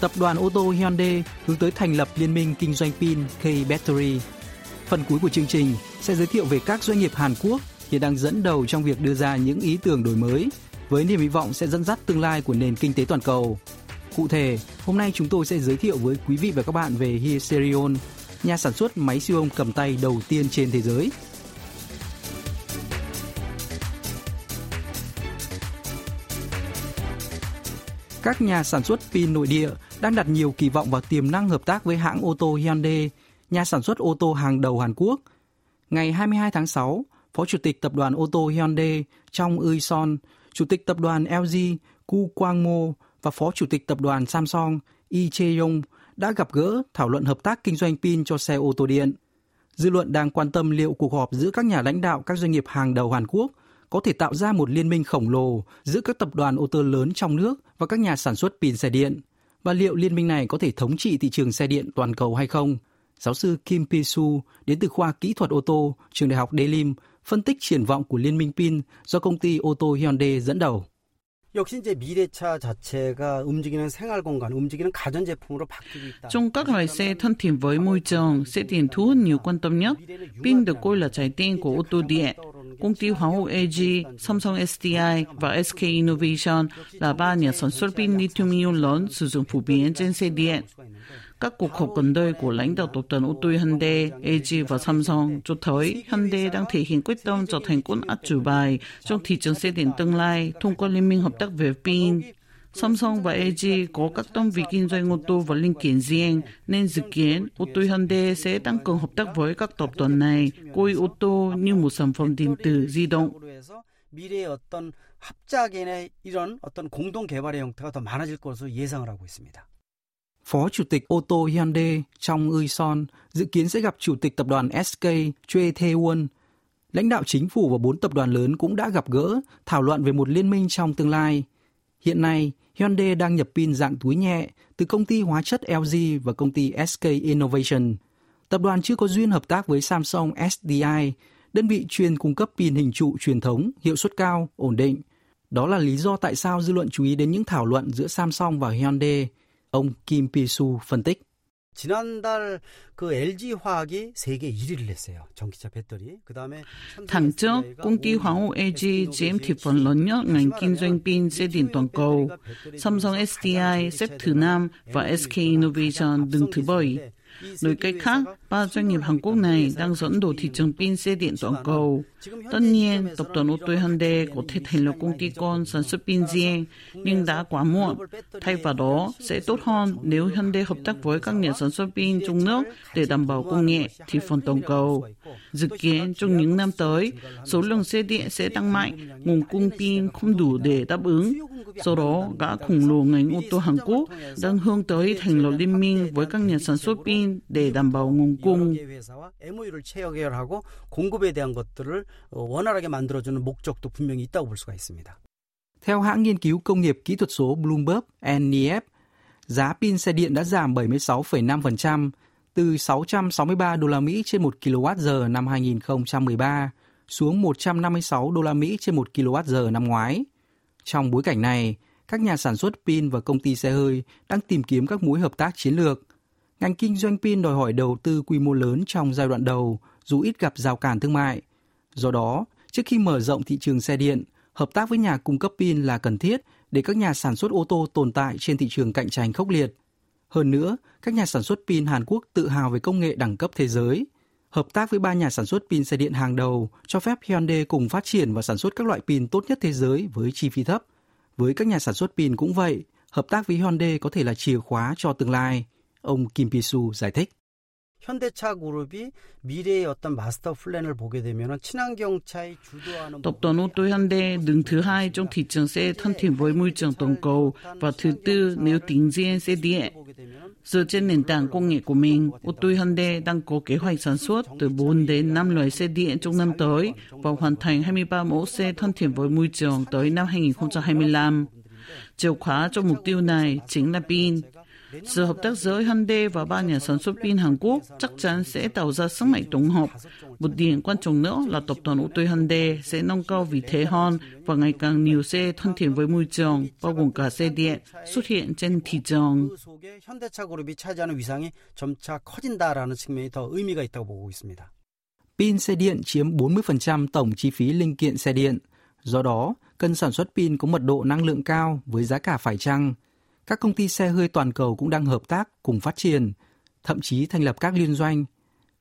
Tập đoàn ô tô Hyundai hướng tới thành lập liên minh kinh doanh pin K-Battery. Phần cuối của chương trình sẽ giới thiệu về các doanh nghiệp Hàn Quốc hiện đang dẫn đầu trong việc đưa ra những ý tưởng đổi mới với niềm hy vọng sẽ dẫn dắt tương lai của nền kinh tế toàn cầu. Cụ thể, hôm nay chúng tôi sẽ giới thiệu với quý vị và các bạn về Hyperion, nhà sản xuất máy siêu âm cầm tay đầu tiên trên thế giới. Các nhà sản xuất pin nội địa đang đặt nhiều kỳ vọng vào tiềm năng hợp tác với hãng ô tô Hyundai, nhà sản xuất ô tô hàng đầu Hàn Quốc. Ngày 22 tháng 6, Phó Chủ tịch Tập đoàn ô tô Hyundai Trong Ui Son, Chủ tịch Tập đoàn LG Ku Quang Mo và Phó Chủ tịch Tập đoàn Samsung Lee Chae-yong đã gặp gỡ thảo luận hợp tác kinh doanh pin cho xe ô tô điện. Dư luận đang quan tâm liệu cuộc họp giữa các nhà lãnh đạo các doanh nghiệp hàng đầu Hàn Quốc có thể tạo ra một liên minh khổng lồ giữa các tập đoàn ô tô lớn trong nước và các nhà sản xuất pin xe điện. Và liệu liên minh này có thể thống trị thị trường xe điện toàn cầu hay không? Giáo sư Kim Pisu đến từ khoa kỹ thuật ô tô, trường đại học Delim, phân tích triển vọng của liên minh pin do công ty ô tô Hyundai dẫn đầu. 역시 이제 미래차 자체가 움직이는 생활 공간, 움직이는 가전 제품으로 바뀌고 있다. Trong các loại xe thân thiện với môi trường, sẽ tiền thu hút nhiều quan tâm nhất. Pin được coi là trái tim của ô tô điện. Công ty hóa học LG, Samsung SDI và SK Innovation là ba nhà sản xuất pin lithium ion lớn sử dụng phổ biến trên xe điện. Các cuộc họp gần đây của lãnh đạo tập đoàn ô tô Hyundai, LG và Samsung cho thấy Hyundai đang thể hiện quyết tâm trở thành quân át chủ bài trong thị trường xe điện tương lai thông qua liên minh hợp tác về pin. Samsung và LG có các đơn vị kinh doanh ô tô và linh kiện riêng, nên dự kiến ô tô Hyundai sẽ tăng cường hợp tác với các tập đoàn này, coi ô tô như một sản phẩm điện tử di động. 미래의 어떤 합작의 이런 어떤 공동 개발의 형태가 더 많아질 것으로 예상을 하고 있습니다. Phó Chủ tịch ô tô Hyundai Trong Ui Son dự kiến sẽ gặp Chủ tịch tập đoàn SK Choi Tae-won. Lãnh đạo chính phủ và bốn tập đoàn lớn cũng đã gặp gỡ, thảo luận về một liên minh trong tương lai. Hiện nay, Hyundai đang nhập pin dạng túi nhẹ từ công ty hóa chất LG và công ty SK Innovation. Tập đoàn chưa có duyên hợp tác với Samsung SDI, đơn vị chuyên cung cấp pin hình trụ truyền thống, hiệu suất cao, ổn định. Đó là lý do tại sao dư luận chú ý đến những thảo luận giữa Samsung và Hyundai ông Kim Pisu phân tích. Tháng trước, công ty Hoàng Hữu AG chiếm thị phần lớn nhất ngành kinh doanh pin trên điện toàn cầu. Samsung SDI xếp thứ 5 và SK Innovation đứng thứ 7. Nói cách khác, ba doanh nghiệp Hàn Quốc này đang dẫn đầu thị trường pin xe điện toàn cầu. Tất nhiên, tập đoàn ô tô Hyundai có thể thành lập công ty con sản xuất pin riêng, nhưng đã quá muộn. Thay vào đó, sẽ tốt hơn nếu Hyundai hợp tác với các nhà sản xuất pin trong nước để đảm bảo công nghệ thị phần toàn cầu. Dự kiến trong những năm tới, số lượng xe điện sẽ tăng mạnh, nguồn cung pin không đủ để đáp ứng. Sau đó, gã khủng lồ ngành ô tô Hàn Quốc đang hướng tới thành lập liên minh với các nhà sản xuất pin để đảm bảo nguồn cung. Theo hãng nghiên cứu công nghiệp kỹ thuật số Bloomberg NEF, giá pin xe điện đã giảm 76,5%, từ 663 đô la Mỹ trên 1 kWh năm 2013 xuống 156 đô la Mỹ trên 1 kWh năm ngoái. Trong bối cảnh này, các nhà sản xuất pin và công ty xe hơi đang tìm kiếm các mối hợp tác chiến lược. Ngành kinh doanh pin đòi hỏi đầu tư quy mô lớn trong giai đoạn đầu, dù ít gặp rào cản thương mại. Do đó, trước khi mở rộng thị trường xe điện, hợp tác với nhà cung cấp pin là cần thiết để các nhà sản xuất ô tô tồn tại trên thị trường cạnh tranh khốc liệt. Hơn nữa, các nhà sản xuất pin Hàn Quốc tự hào về công nghệ đẳng cấp thế giới. Hợp tác với ba nhà sản xuất pin xe điện hàng đầu cho phép Hyundai cùng phát triển và sản xuất các loại pin tốt nhất thế giới với chi phí thấp. Với các nhà sản xuất pin cũng vậy, hợp tác với Hyundai có thể là chìa khóa cho tương lai. Ông Kim Pi-su giải thích. 현대차 그룹이 미래의 어떤 마스터 플랜을 보게 되면 친환경 차의 주도하는 Tập đoàn ô tô Hyundai đứng thứ hai trong thị trường xe thân thiện với môi trường toàn cầu và thứ tư nếu tính riêng xe điện. Dựa trên nền tảng công nghệ của mình, ô tô Hyundai đang có kế hoạch sản xuất từ 4 đến 5 loại xe điện trong năm tới và hoàn thành 23 mẫu xe thân thiện với môi trường tới năm 2025. Chìa khóa cho mục tiêu này chính là pin. Sự hợp tác giữa Hyundai và ba nhà sản xuất pin Hàn Quốc chắc chắn sẽ tạo ra sức mạnh tổng hợp. Một điểm quan trọng nữa là tập đoàn ô tô Hyundai sẽ nâng cao vị thế hơn và ngày càng nhiều xe thân thiện với môi trường, bao gồm cả xe điện, xuất hiện trên thị trường. Pin xe điện chiếm 40% tổng chi phí linh kiện xe điện. Do đó, cần sản xuất pin có mật độ năng lượng cao với giá cả phải chăng – các công ty xe hơi toàn cầu cũng đang hợp tác cùng phát triển, thậm chí thành lập các liên doanh.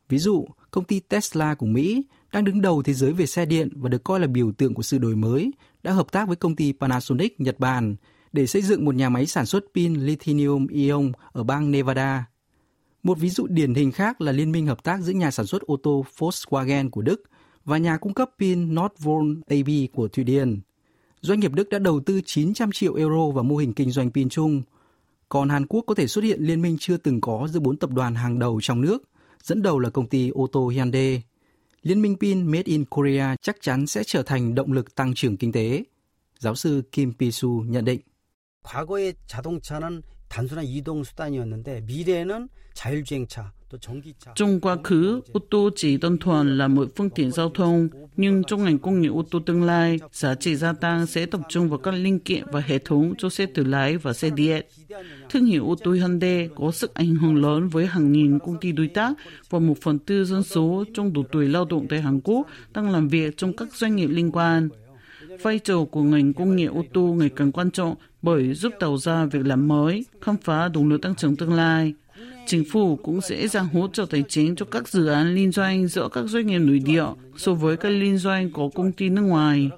Ví dụ, công ty Tesla của Mỹ đang đứng đầu thế giới về xe điện và được coi là biểu tượng của sự đổi mới, đã hợp tác với công ty Panasonic Nhật Bản để xây dựng một nhà máy sản xuất pin lithium ion ở bang Nevada. Một ví dụ điển hình khác là liên minh hợp tác giữa nhà sản xuất ô tô Volkswagen của Đức và nhà cung cấp pin Nordvolt AB của Thụy Điển Doanh nghiệp Đức đã đầu tư 900 triệu euro vào mô hình kinh doanh pin chung. Còn Hàn Quốc có thể xuất hiện liên minh chưa từng có giữa bốn tập đoàn hàng đầu trong nước, dẫn đầu là công ty ô tô Hyundai. Liên minh pin Made in Korea chắc chắn sẽ trở thành động lực tăng trưởng kinh tế. Giáo sư Kim Pisu nhận định. 과거의 자동차는 단순한 이동 수단이었는데 미래는 자율주행차 또 전기차 trong quá khứ, ô tô chỉ đơn thuần là một phương tiện giao thông, nhưng trong ngành công nghiệp ô tô tương lai, giá trị gia tăng sẽ tập trung vào các linh kiện và hệ thống cho xe tự lái và xe điện. Thương hiệu ô tô Hyundai có sức ảnh hưởng lớn với hàng nghìn công ty đối tác và một phần tư dân số trong độ tuổi lao động tại Hàn Quốc đang làm việc trong các doanh nghiệp liên quan. Vai trò của ngành công nghiệp ô tô ngày càng quan trọng bởi giúp tạo ra việc làm mới, khám phá động lực tăng trưởng tương lai. Chính phủ cũng sẽ ra hỗ trợ tài chính cho các dự án liên doanh giữa các doanh nghiệp nội địa so với các liên doanh của công ty nước ngoài.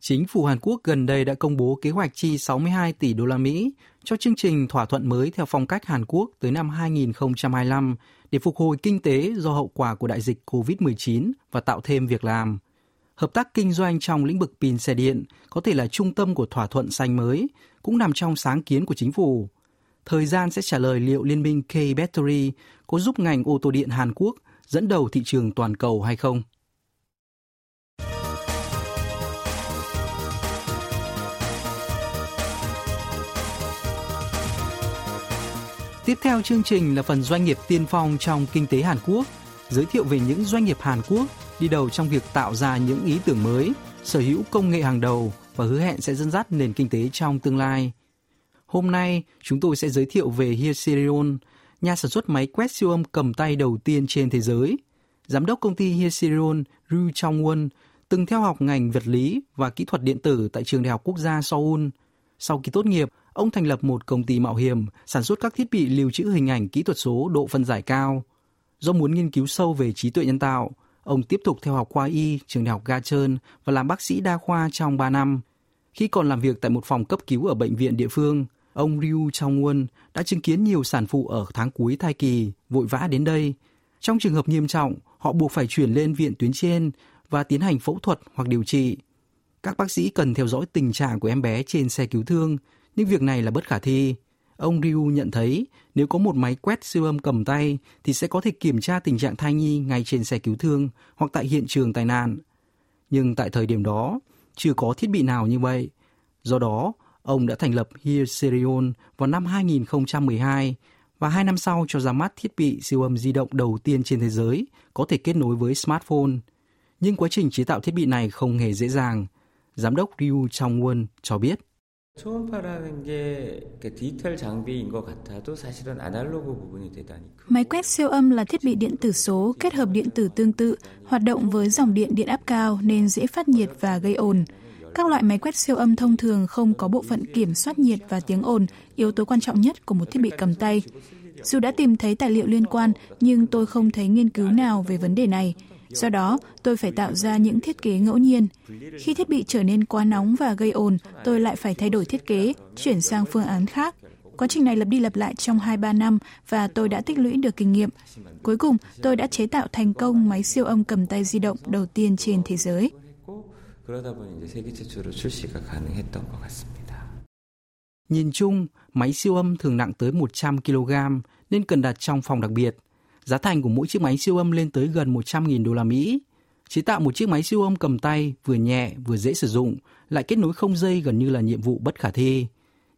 Chính phủ Hàn Quốc gần đây đã công bố kế hoạch chi 62 tỷ đô la Mỹ cho chương trình thỏa thuận mới theo phong cách Hàn Quốc tới năm 2025 để phục hồi kinh tế do hậu quả của đại dịch COVID-19 và tạo thêm việc làm – Hợp tác kinh doanh trong lĩnh vực pin xe điện có thể là trung tâm của thỏa thuận xanh mới, cũng nằm trong sáng kiến của chính phủ. Thời gian sẽ trả lời liệu liên minh K-Battery có giúp ngành ô tô điện Hàn Quốc dẫn đầu thị trường toàn cầu hay không. Tiếp theo chương trình là phần doanh nghiệp tiên phong trong kinh tế Hàn Quốc, giới thiệu về những doanh nghiệp Hàn Quốc đi đầu trong việc tạo ra những ý tưởng mới, sở hữu công nghệ hàng đầu và hứa hẹn sẽ dẫn dắt nền kinh tế trong tương lai. Hôm nay, chúng tôi sẽ giới thiệu về Hyserion, nhà sản xuất máy quét siêu âm cầm tay đầu tiên trên thế giới. Giám đốc công ty Hyserion Ryu Chong-won từng theo học ngành vật lý và kỹ thuật điện tử tại trường Đại học Quốc gia Seoul. Sau khi tốt nghiệp, ông thành lập một công ty mạo hiểm sản xuất các thiết bị lưu trữ hình ảnh kỹ thuật số độ phân giải cao. Do muốn nghiên cứu sâu về trí tuệ nhân tạo, ông tiếp tục theo học khoa y trường đại học Gachon và làm bác sĩ đa khoa trong 3 năm. Khi còn làm việc tại một phòng cấp cứu ở bệnh viện địa phương, ông Ryu Chong-won đã chứng kiến nhiều sản phụ ở tháng cuối thai kỳ vội vã đến đây. Trong trường hợp nghiêm trọng, họ buộc phải chuyển lên viện tuyến trên và tiến hành phẫu thuật hoặc điều trị. Các bác sĩ cần theo dõi tình trạng của em bé trên xe cứu thương, nhưng việc này là bất khả thi. Ông Ryu nhận thấy nếu có một máy quét siêu âm cầm tay thì sẽ có thể kiểm tra tình trạng thai nhi ngay trên xe cứu thương hoặc tại hiện trường tai nạn. Nhưng tại thời điểm đó, chưa có thiết bị nào như vậy. Do đó, ông đã thành lập Hearserion vào năm 2012 và hai năm sau cho ra mắt thiết bị siêu âm di động đầu tiên trên thế giới có thể kết nối với smartphone. Nhưng quá trình chế tạo thiết bị này không hề dễ dàng. Giám đốc Ryu Chong-won cho biết. Máy quét siêu âm là thiết bị điện tử số kết hợp điện tử tương tự, hoạt động với dòng điện điện áp cao nên dễ phát nhiệt và gây ồn. Các loại máy quét siêu âm thông thường không có bộ phận kiểm soát nhiệt và tiếng ồn, yếu tố quan trọng nhất của một thiết bị cầm tay. Dù đã tìm thấy tài liệu liên quan, nhưng tôi không thấy nghiên cứu nào về vấn đề này. Do đó, tôi phải tạo ra những thiết kế ngẫu nhiên. Khi thiết bị trở nên quá nóng và gây ồn, tôi lại phải thay đổi thiết kế, chuyển sang phương án khác. Quá trình này lặp đi lặp lại trong 2-3 năm và tôi đã tích lũy được kinh nghiệm. Cuối cùng, tôi đã chế tạo thành công máy siêu âm cầm tay di động đầu tiên trên thế giới. Nhìn chung, máy siêu âm thường nặng tới 100 kg nên cần đặt trong phòng đặc biệt. Giá thành của mỗi chiếc máy siêu âm lên tới gần 100.000 đô la Mỹ. Chế tạo một chiếc máy siêu âm cầm tay vừa nhẹ vừa dễ sử dụng, lại kết nối không dây gần như là nhiệm vụ bất khả thi.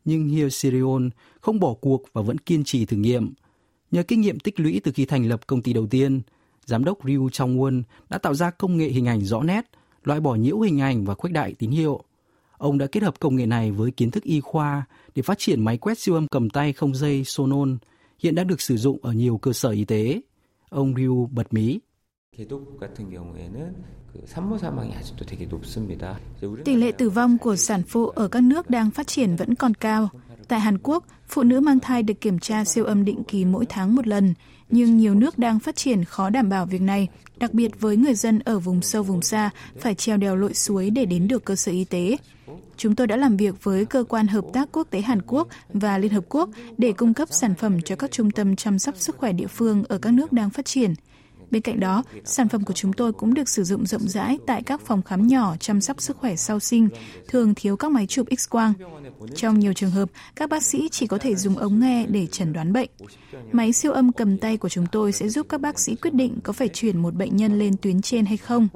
Nhưng Hio Sirion không bỏ cuộc và vẫn kiên trì thử nghiệm. Nhờ kinh nghiệm tích lũy từ khi thành lập công ty đầu tiên, giám đốc Ryu Chong-won đã tạo ra công nghệ hình ảnh rõ nét, loại bỏ nhiễu hình ảnh và khuếch đại tín hiệu. Ông đã kết hợp công nghệ này với kiến thức y khoa để phát triển máy quét siêu âm cầm tay không dây Sonon, hiện đang được sử dụng ở nhiều cơ sở y tế. Ông Ryu bật mí. Tỷ lệ tử vong của sản phụ ở các nước đang phát triển vẫn còn cao. Tại Hàn Quốc, phụ nữ mang thai được kiểm tra siêu âm định kỳ mỗi tháng một lần, nhưng nhiều nước đang phát triển khó đảm bảo việc này, đặc biệt với người dân ở vùng sâu vùng xa phải treo đèo lội suối để đến được cơ sở y tế. Chúng tôi đã làm việc với Cơ quan Hợp tác Quốc tế Hàn Quốc và Liên Hợp Quốc để cung cấp sản phẩm cho các trung tâm chăm sóc sức khỏe địa phương ở các nước đang phát triển. Bên cạnh đó, sản phẩm của chúng tôi cũng được sử dụng rộng rãi tại các phòng khám nhỏ chăm sóc sức khỏe sau sinh, thường thiếu các máy chụp X-quang. Trong nhiều trường hợp, các bác sĩ chỉ có thể dùng ống nghe để chẩn đoán bệnh. Máy siêu âm cầm tay của chúng tôi sẽ giúp các bác sĩ quyết định có phải chuyển một bệnh nhân lên tuyến trên hay không.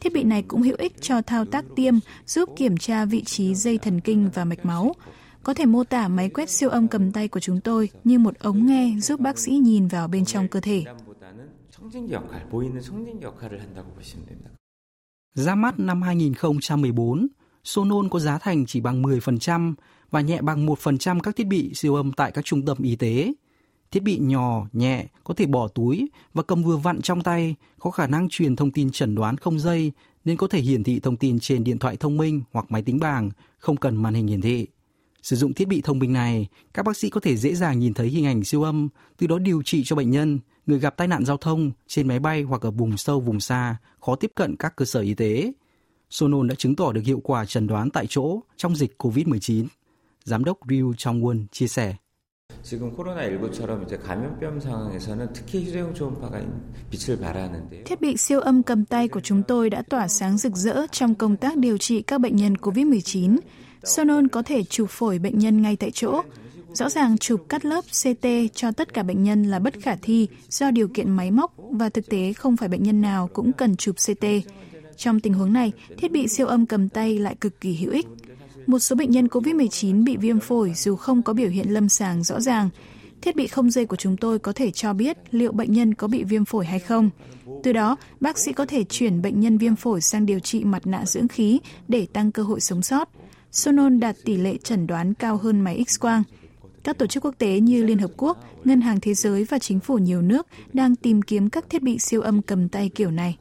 Thiết bị này cũng hữu ích cho thao tác tiêm, giúp kiểm tra vị trí dây thần kinh và mạch máu. Có thể mô tả máy quét siêu âm cầm tay của chúng tôi như một ống nghe giúp bác sĩ nhìn vào bên trong cơ thể. Ra mắt năm 2014, Sonon có giá thành chỉ bằng 10% và nhẹ bằng 1% các thiết bị siêu âm tại các trung tâm y tế. Thiết bị nhỏ, nhẹ, có thể bỏ túi và cầm vừa vặn trong tay, có khả năng truyền thông tin chẩn đoán không dây nên có thể hiển thị thông tin trên điện thoại thông minh hoặc máy tính bảng, không cần màn hình hiển thị. Sử dụng thiết bị thông minh này, các bác sĩ có thể dễ dàng nhìn thấy hình ảnh siêu âm, từ đó điều trị cho bệnh nhân, người gặp tai nạn giao thông trên máy bay hoặc ở vùng sâu vùng xa khó tiếp cận các cơ sở y tế. Sonon đã chứng tỏ được hiệu quả trần đoán tại chỗ trong dịch COVID-19. Giám đốc Ryu Chong-won chia sẻ. Thiết bị siêu âm cầm tay của chúng tôi đã tỏa sáng rực rỡ trong công tác điều trị các bệnh nhân COVID-19. Sonon có thể chụp phổi bệnh nhân ngay tại chỗ, Rõ ràng chụp cắt lớp CT cho tất cả bệnh nhân là bất khả thi do điều kiện máy móc và thực tế không phải bệnh nhân nào cũng cần chụp CT. Trong tình huống này, thiết bị siêu âm cầm tay lại cực kỳ hữu ích. Một số bệnh nhân COVID-19 bị viêm phổi dù không có biểu hiện lâm sàng rõ ràng. Thiết bị không dây của chúng tôi có thể cho biết liệu bệnh nhân có bị viêm phổi hay không. Từ đó, bác sĩ có thể chuyển bệnh nhân viêm phổi sang điều trị mặt nạ dưỡng khí để tăng cơ hội sống sót. Sonon đạt tỷ lệ chẩn đoán cao hơn máy X-quang. Các tổ chức quốc tế như Liên Hợp Quốc, Ngân hàng Thế giới và chính phủ nhiều nước đang tìm kiếm các thiết bị siêu âm cầm tay kiểu này.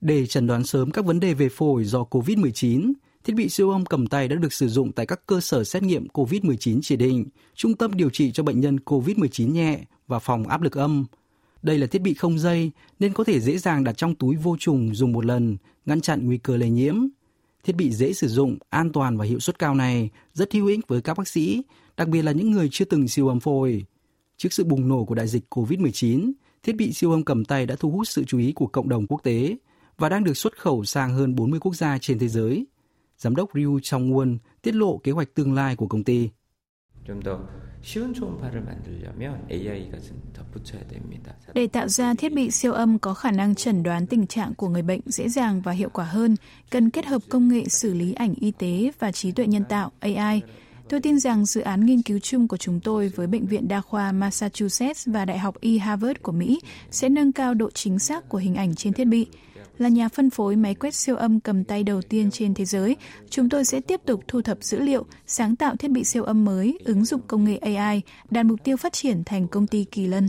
Để chẩn đoán sớm các vấn đề về phổi do COVID-19, thiết bị siêu âm cầm tay đã được sử dụng tại các cơ sở xét nghiệm COVID-19 chỉ định, trung tâm điều trị cho bệnh nhân COVID-19 nhẹ và phòng áp lực âm. Đây là thiết bị không dây nên có thể dễ dàng đặt trong túi vô trùng dùng một lần, ngăn chặn nguy cơ lây nhiễm. Thiết bị dễ sử dụng, an toàn và hiệu suất cao này rất hữu ích với các bác sĩ, đặc biệt là những người chưa từng siêu âm phổi. Trước sự bùng nổ của đại dịch COVID-19, thiết bị siêu âm cầm tay đã thu hút sự chú ý của cộng đồng quốc tế và đang được xuất khẩu sang hơn 40 quốc gia trên thế giới. Giám đốc Ryu Chong-won tiết lộ kế hoạch tương lai của công ty. Để tạo ra thiết bị siêu âm có khả năng chẩn đoán tình trạng của người bệnh dễ dàng và hiệu quả hơn, cần kết hợp công nghệ xử lý ảnh y tế và trí tuệ nhân tạo AI. Tôi tin rằng dự án nghiên cứu chung của chúng tôi với Bệnh viện Đa khoa Massachusetts và Đại học Y Harvard của Mỹ sẽ nâng cao độ chính xác của hình ảnh trên thiết bị. Là nhà phân phối máy quét siêu âm cầm tay đầu tiên trên thế giới, chúng tôi sẽ tiếp tục thu thập dữ liệu, sáng tạo thiết bị siêu âm mới, ứng dụng công nghệ AI, đạt mục tiêu phát triển thành công ty kỳ lân.